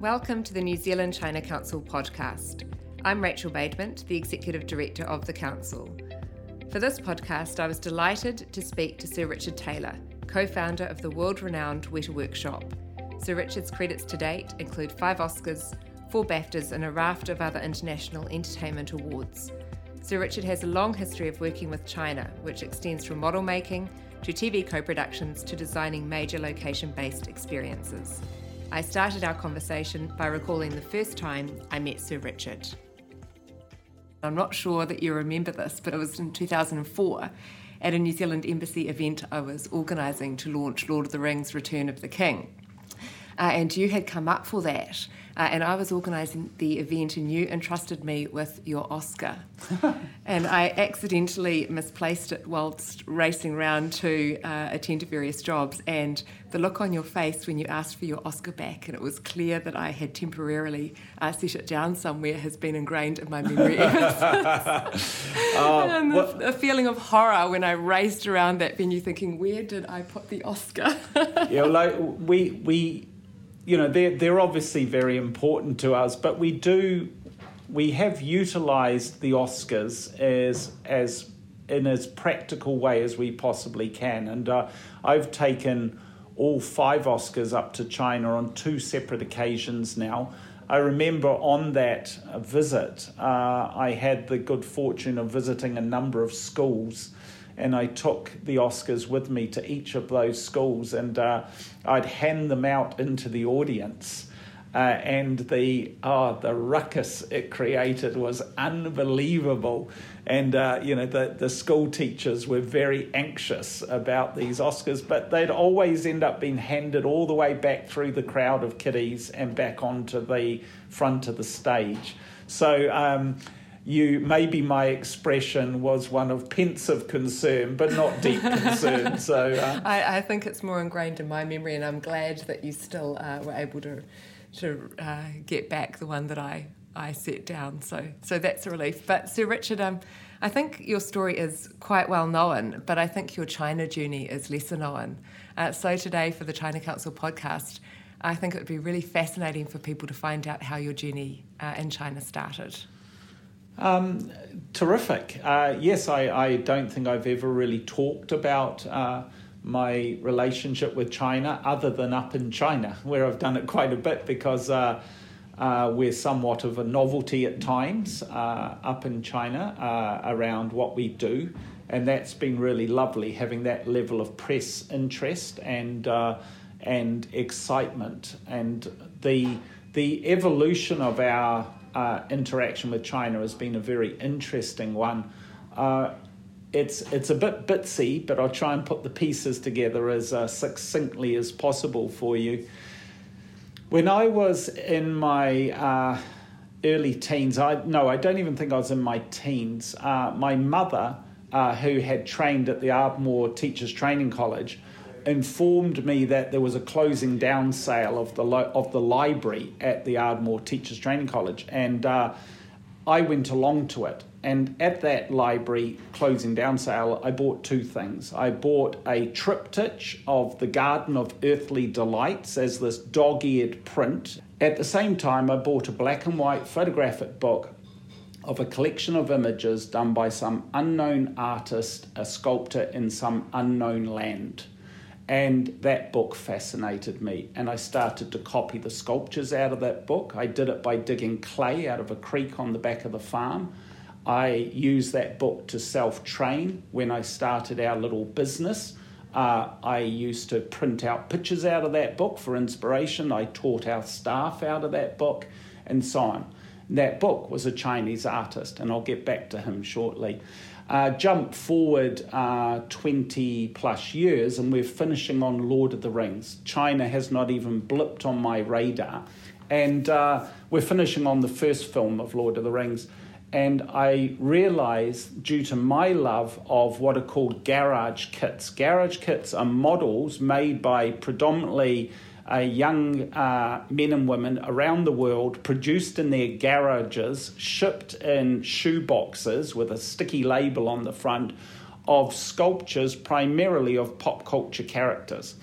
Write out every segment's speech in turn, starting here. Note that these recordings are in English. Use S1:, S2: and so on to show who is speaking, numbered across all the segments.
S1: Welcome to the New Zealand China Council podcast. I'm Rachel Baidment, the Executive Director of the Council. For this podcast, I was delighted to speak to Sir Richard Taylor, co founder of the world renowned Weta Workshop. Sir Richard's credits to date include five Oscars, four BAFTAs, and a raft of other international entertainment awards. Sir Richard has a long history of working with China, which extends from model making to TV co productions to designing major location based experiences. I started our conversation by recalling the first time I met Sir Richard. I'm not sure that you remember this, but it was in 2004 at a New Zealand Embassy event I was organising to launch Lord of the Rings Return of the King. Uh, and you had come up for that. Uh, and I was organising the event, and you entrusted me with your Oscar. and I accidentally misplaced it whilst racing around to uh, attend to various jobs. And the look on your face when you asked for your Oscar back, and it was clear that I had temporarily uh, set it down somewhere, has been ingrained in my memory ever since. And the, the, feeling of horror when I raced around that venue, thinking, "Where did I put the Oscar?"
S2: yeah, like we we you know, they're, they're obviously very important to us, but we do, we have utilised the Oscars as, as in as practical way as we possibly can. And uh, I've taken all five Oscars up to China on two separate occasions now. I remember on that visit, uh, I had the good fortune of visiting a number of schools and I took the Oscars with me to each of those schools, and uh, I'd hand them out into the audience. Uh, and the oh, the ruckus it created was unbelievable, and uh, you know the the school teachers were very anxious about these Oscars, but they'd always end up being handed all the way back through the crowd of kiddies and back onto the front of the stage. So. Um, you maybe my expression was one of pensive concern, but not deep concern. So
S1: uh, I, I, think it's more ingrained in my memory, and I'm glad that you still uh, were able to to uh, get back the one that I I set down. So so that's a relief. But Sir Richard, um, I think your story is quite well known, but I think your China journey is lesser known. Uh, so today for the China Council podcast. I think it would be really fascinating for people to find out how your journey uh, in China started.
S2: Um, terrific. Uh, yes, I, I, don't think I've ever really talked about uh, my relationship with China other than up in China, where I've done it quite a bit because uh, uh we're somewhat of a novelty at times uh, up in China uh, around what we do. And that's been really lovely, having that level of press interest and, and excitement. And the, the evolution of our uh, interaction with China has been a very interesting one. Uh, it's it's a bit bitsy, but I'll try and put the pieces together as uh, succinctly as possible for you. When I was in my uh, early teens, I no, I don't even think I was in my teens. Uh, my mother, uh, who had trained at the Ardmore Teachers Training College, informed me that there was a closing down sale of the lo- of the library at the Ardmore Teachers Training College, and uh, I went along to it. And at that library closing down sale, I bought two things. I bought a triptych of the Garden of Earthly Delights as this dog eared print. At the same time, I bought a black and white photographic book of a collection of images done by some unknown artist, a sculptor in some unknown land. And that book fascinated me. And I started to copy the sculptures out of that book. I did it by digging clay out of a creek on the back of the farm. I used that book to self train when I started our little business. Uh, I used to print out pictures out of that book for inspiration. I taught our staff out of that book, and so on. That book was a Chinese artist, and I'll get back to him shortly. Uh, jump forward uh, 20 plus years, and we're finishing on Lord of the Rings. China has not even blipped on my radar. And uh, we're finishing on the first film of Lord of the Rings. And I realized, due to my love of what are called garage kits, garage kits are models made by predominantly uh, young uh, men and women around the world, produced in their garages, shipped in shoe boxes with a sticky label on the front of sculptures primarily of pop culture characters.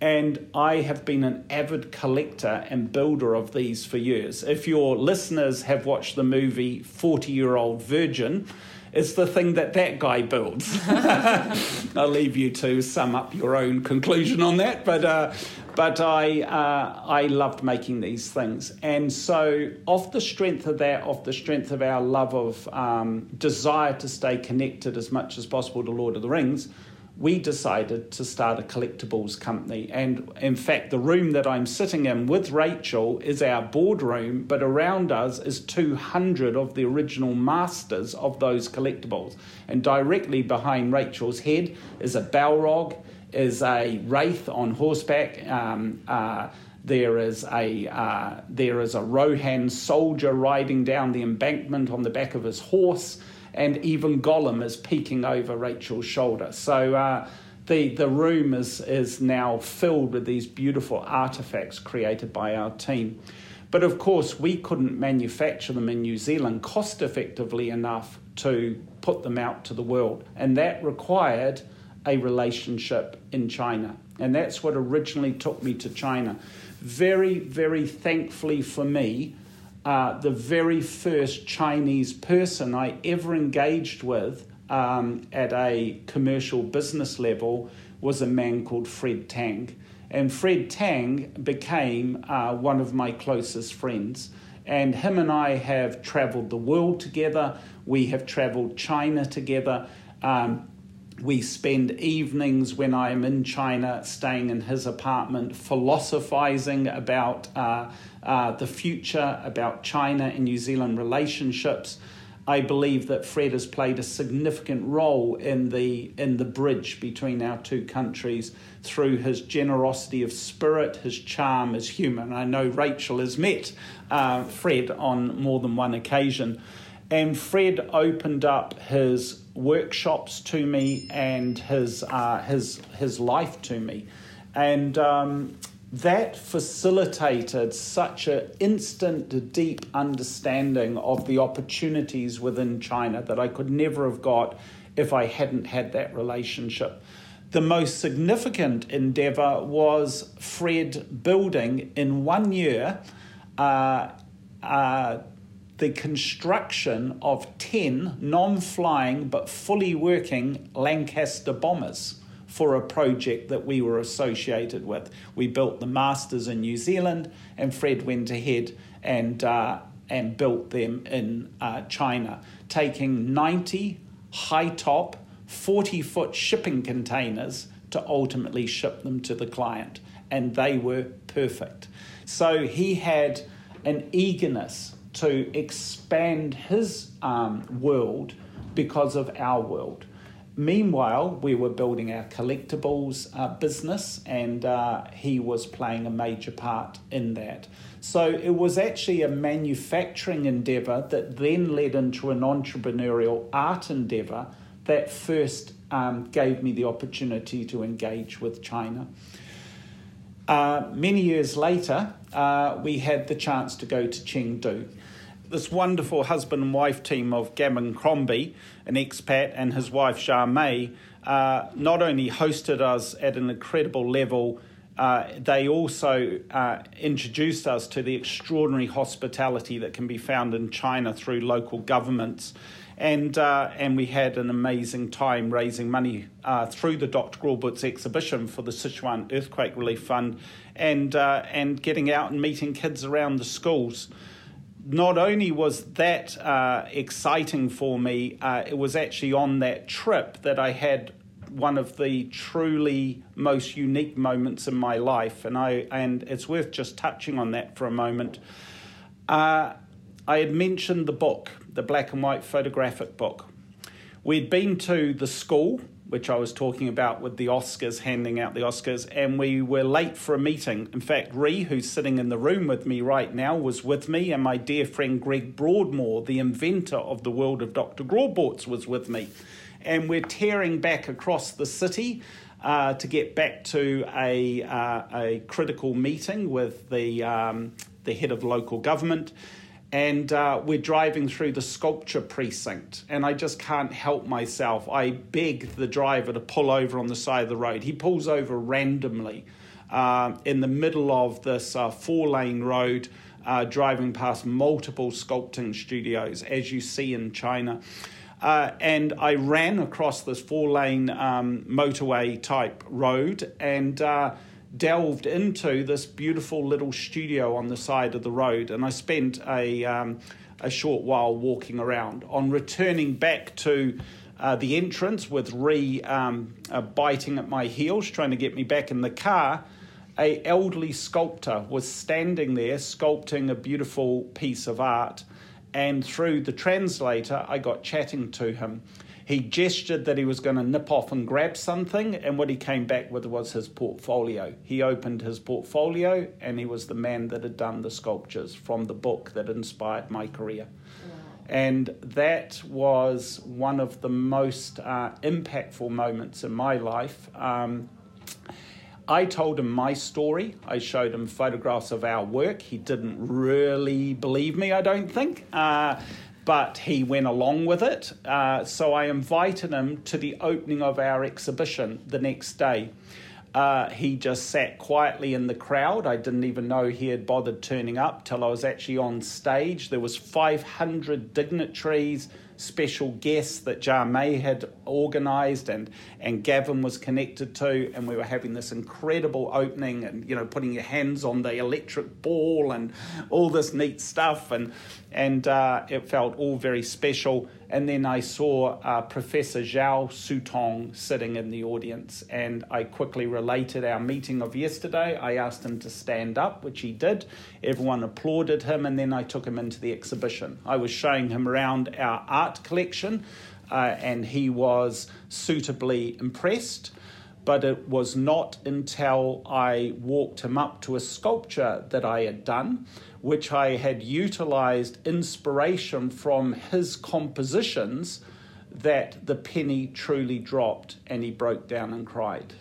S2: And I have been an avid collector and builder of these for years. If your listeners have watched the movie 40 Year Old Virgin, it's the thing that that guy builds. I'll leave you to sum up your own conclusion on that, but uh, but I uh, I loved making these things, and so off the strength of that, off the strength of our love of um, desire to stay connected as much as possible to Lord of the Rings we decided to start a collectibles company. And in fact, the room that I'm sitting in with Rachel is our boardroom, but around us is 200 of the original masters of those collectibles. And directly behind Rachel's head is a Balrog, is a wraith on horseback. Um, uh, there is a uh, there is a Rohan soldier riding down the embankment on the back of his horse and even Gollum is peeking over Rachel's shoulder. So uh, the the room is is now filled with these beautiful artifacts created by our team. But of course, we couldn't manufacture them in New Zealand cost effectively enough to put them out to the world, and that required a relationship in China. And that's what originally took me to China. Very, very thankfully for me, uh, the very first Chinese person I ever engaged with um, at a commercial business level was a man called Fred Tang. And Fred Tang became uh, one of my closest friends. And him and I have traveled the world together. We have traveled China together. Um, we spend evenings when I am in China staying in his apartment, philosophizing about uh, uh, the future, about China and New Zealand relationships. I believe that Fred has played a significant role in the in the bridge between our two countries through his generosity of spirit, his charm, his humour. And I know Rachel has met uh, Fred on more than one occasion. And Fred opened up his workshops to me and his uh, his his life to me, and um, that facilitated such an instant, deep understanding of the opportunities within China that I could never have got if I hadn't had that relationship. The most significant endeavor was Fred building in one year. Uh, uh, the construction of 10 non flying but fully working Lancaster bombers for a project that we were associated with. We built the Masters in New Zealand, and Fred went ahead and, uh, and built them in uh, China, taking 90 high top, 40 foot shipping containers to ultimately ship them to the client. And they were perfect. So he had an eagerness to expand his um, world because of our world. Meanwhile, we were building our collectibles uh, business, and uh, he was playing a major part in that. So it was actually a manufacturing endeavor that then led into an entrepreneurial art endeavor that first um, gave me the opportunity to engage with China. Uh, many years later, uh, we had the chance to go to Chengdu this wonderful husband and wife team of Gavin Crombie, an expat, and his wife Charmaine, uh, not only hosted us at an incredible level, uh, they also uh, introduced us to the extraordinary hospitality that can be found in China through local governments. And, uh, and we had an amazing time raising money uh, through the Dr. Grordbort's exhibition for the Sichuan Earthquake Relief Fund and, uh, and getting out and meeting kids around the schools not only was that uh, exciting for me, uh, it was actually on that trip that I had one of the truly most unique moments in my life, and I and it's worth just touching on that for a moment. Uh, I had mentioned the book, the black and white photographic book. We'd been to the school which I was talking about with the Oscars, handing out the Oscars, and we were late for a meeting. In fact, Ree, who's sitting in the room with me right now, was with me, and my dear friend Greg Broadmore, the inventor of the world of Dr. Grordbort's, was with me. And we're tearing back across the city. Uh, to get back to a, uh, a critical meeting with the, um, the head of local government and uh, we're driving through the sculpture precinct and i just can't help myself i beg the driver to pull over on the side of the road he pulls over randomly uh, in the middle of this uh, four lane road, uh, driving past multiple sculpting studios, as you see in China. Uh, and I ran across this four lane um, motorway type road and uh, delved into this beautiful little studio on the side of the road. And I spent a, um, a short while walking around. On returning back to uh, the entrance with Ree um, uh, biting at my heels, trying to get me back in the car, a elderly sculptor was standing there sculpting a beautiful piece of art and through the translator, I got chatting to him. He gestured that he was going to nip off and grab something, and what he came back with was his portfolio. He opened his portfolio, and he was the man that had done the sculptures from the book that inspired my career. And that was one of the most uh, impactful moments in my life. Um, I told him my story. I showed him photographs of our work. He didn't really believe me, I don't think. Uh, but he went along with it. Uh, so I invited him to the opening of our exhibition the next day. Uh, he just sat quietly in the crowd. I didn't even know he had bothered turning up till I was actually on stage. There was 500 dignitaries, special guests that Charmaine had organised and, and Gavin was connected to, and we were having this incredible opening and, you know, putting your hands on the electric ball and all this neat stuff, and, and uh, it felt all very special. And then I saw uh, Professor Zhao Sutong sitting in the audience, and I quickly related our meeting of yesterday. I asked him to stand up, which he did. Everyone applauded him, and then I took him into the exhibition. I was showing him around our art collection, uh, and he was suitably impressed. But it was not until I walked him up to a sculpture that I had done which I had utilized inspiration from his compositions, that the penny truly dropped and he broke down and cried.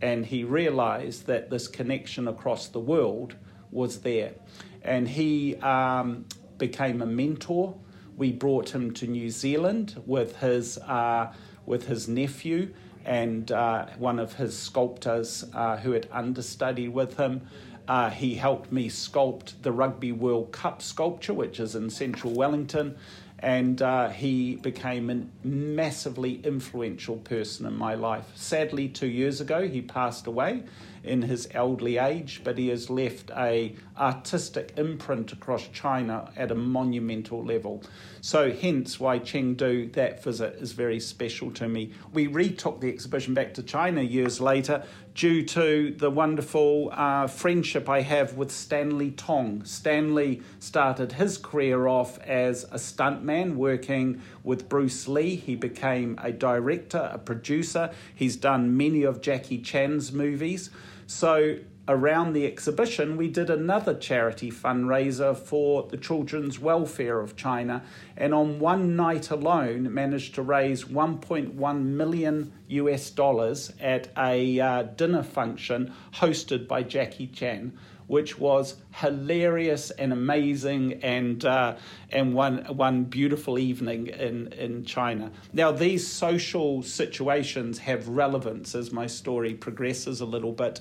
S2: And he realized that this connection across the world was there. And he um, became a mentor. We brought him to New Zealand with his, uh, with his nephew and uh, one of his sculptors uh, who had understudied with him. Uh, he helped me sculpt the Rugby World Cup sculpture, which is in central Wellington, and uh, he became a massively influential person in my life. Sadly, two years ago, he passed away in his elderly age, but he has left a artistic imprint across China at a monumental level. So, hence why Chengdu, that visit is very special to me. We retook the exhibition back to China years later due to the wonderful uh, friendship I have with Stanley Tong. Stanley started his career off as a stuntman working with Bruce Lee. He became a director, a producer. He's done many of Jackie Chan's movies. So around the exhibition, we did another charity fundraiser for the children's welfare of China, and on one night alone, managed to raise 1.1 million US dollars at a uh, dinner function hosted by Jackie Chan. Which was hilarious and amazing, and uh, and one one beautiful evening in in China. Now these social situations have relevance as my story progresses a little bit.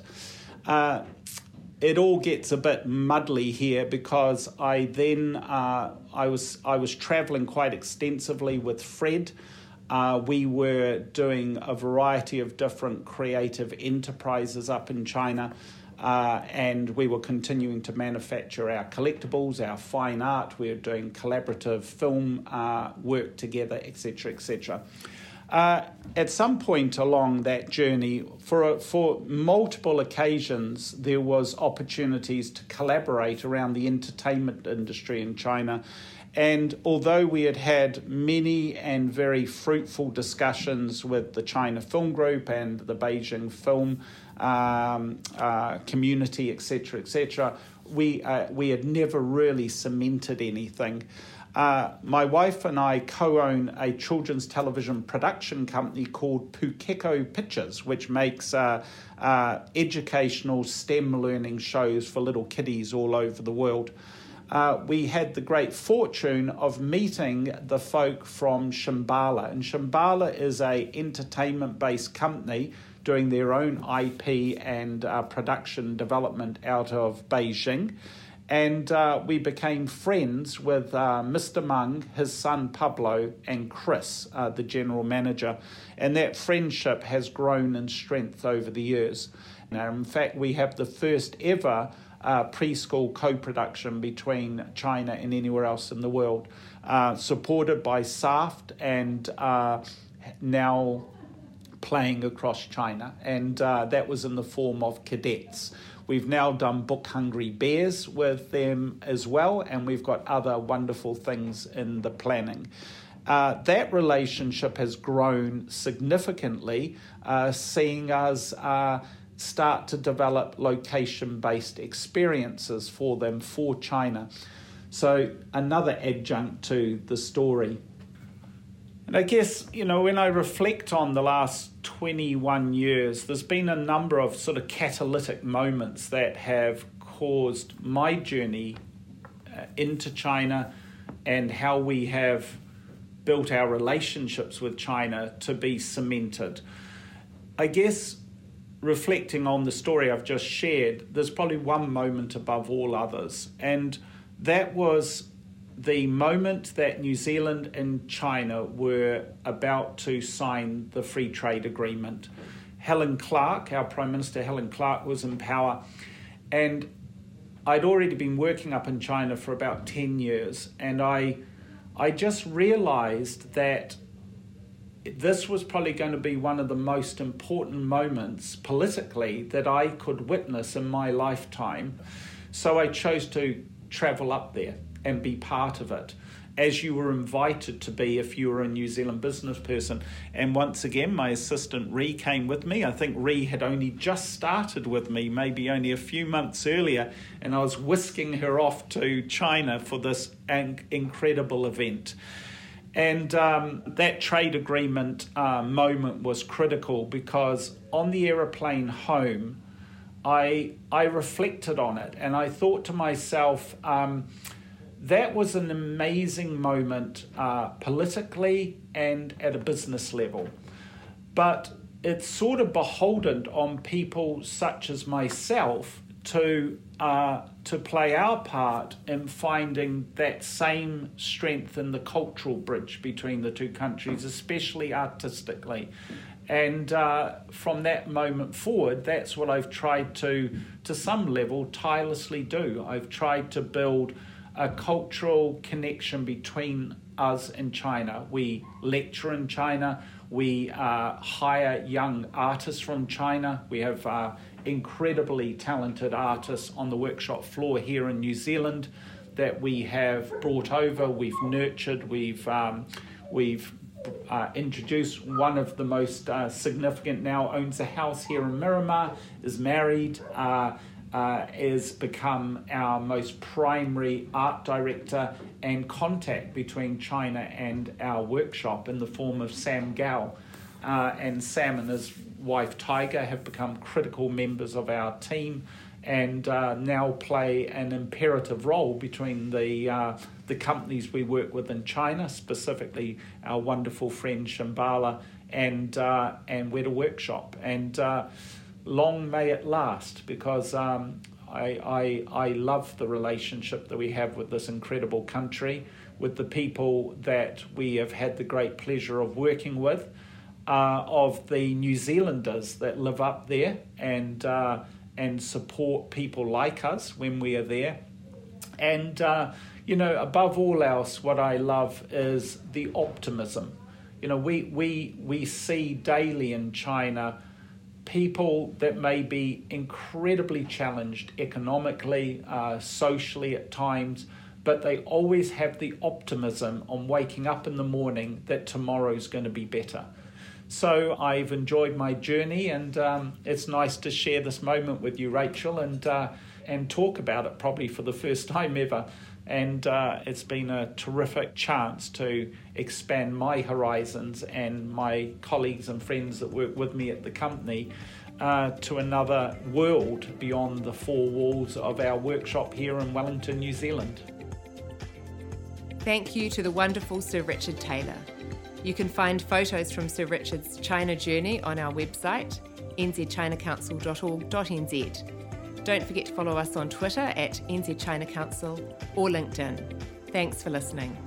S2: Uh, it all gets a bit muddly here because I then uh, I was I was traveling quite extensively with Fred. Uh, we were doing a variety of different creative enterprises up in China, uh, and we were continuing to manufacture our collectibles, our fine art. We were doing collaborative film uh, work together, etc., etc. Uh, at some point along that journey, for for multiple occasions, there was opportunities to collaborate around the entertainment industry in China. And although we had had many and very fruitful discussions with the China Film Group and the Beijing Film um, uh, community, etc., etc., we uh, we had never really cemented anything. Uh, my wife and I co own a children's television production company called Pukeko Pictures, which makes uh, uh, educational STEM learning shows for little kiddies all over the world. Uh, we had the great fortune of meeting the folk from Shambhala. And Shambhala is a entertainment based company doing their own IP and uh, production development out of Beijing. And uh, we became friends with uh, Mr. Meng, his son Pablo, and Chris, uh, the general manager. And that friendship has grown in strength over the years. Now, in fact, we have the first ever uh, preschool co production between China and anywhere else in the world, uh, supported by SARFT and uh, now playing across China. And that was in the form of cadets. We've now done Book Hungry Bears with them as well, and we've got other wonderful things in the planning. Uh, that relationship has grown significantly, uh, seeing us uh, start to develop location based experiences for them for China. So, another adjunct to the story. And I guess, you know, when I reflect on the last 21 years, there's been a number of sort of catalytic moments that have caused my journey uh, into China and how we have built our relationships with China to be cemented. I guess reflecting on the story I've just shared, there's probably one moment above all others, and that was the moment that New Zealand and China were about to sign the free trade agreement, Helen Clark, our Prime Minister Helen Clark, was in power. And I'd already been working up in China for about 10 years. And I, I just realized that this was probably going to be one of the most important moments politically that I could witness in my lifetime. So I chose to travel up there and be part of it as you were invited to be if you were a New Zealand business person. And once again, my assistant Ree came with me. I think Ree had only just started with me, maybe only a few months earlier, and I was whisking her off to China for this incredible event. And um, that trade agreement uh, moment was critical because on the aeroplane home, I I reflected on it and I thought to myself. Um, that was an amazing moment uh, politically and at a business level. But it's sort of beholden on people such as myself to uh, to play our part in finding that same strength in the cultural bridge between the two countries, especially artistically. And uh, from that moment forward, that's what I've tried to, to some level, tirelessly do. I've tried to build a cultural connection between us and China. We lecture in China. We uh, hire young artists from China. We have uh, incredibly talented artists on the workshop floor here in New Zealand that we have brought over. We've nurtured. We've um, we've uh, introduced one of the most uh, significant now owns a house here in Miramar. Is married. Uh, uh, has become our most primary art director and contact between China and our workshop in the form of Sam Gao. Uh, and Sam and his wife Tiger have become critical members of our team and uh, now play an imperative role between the uh, the companies we work with in China, specifically our wonderful friend Shambhala and uh, and Weta Workshop. And uh, long may it last because um, I, I, I love the relationship that we have with this incredible country, with the people that we have had the great pleasure of working with, uh, of the New Zealanders that live up there and, uh, and support people like us when we are there. And, uh, you know, above all else, what I love is the optimism. You know, we, we, we see daily in China people that may be incredibly challenged economically, uh, socially at times, but they always have the optimism on waking up in the morning that tomorrow's going to be better. So I've enjoyed my journey, and um, it's nice to share this moment with you, Rachel, and uh, and talk about it probably for the first time ever and uh, it's been a terrific chance to expand my horizons and my colleagues and friends that work with me at the company uh, to another world beyond the four walls of our workshop here in Wellington, New Zealand.
S1: Thank you to the wonderful Sir Richard Taylor. You can find photos from Sir Richard's China journey on our website nzchinacouncil.org.nz. Don't forget to follow us on Twitter at NZ China Council or LinkedIn. Thanks for listening.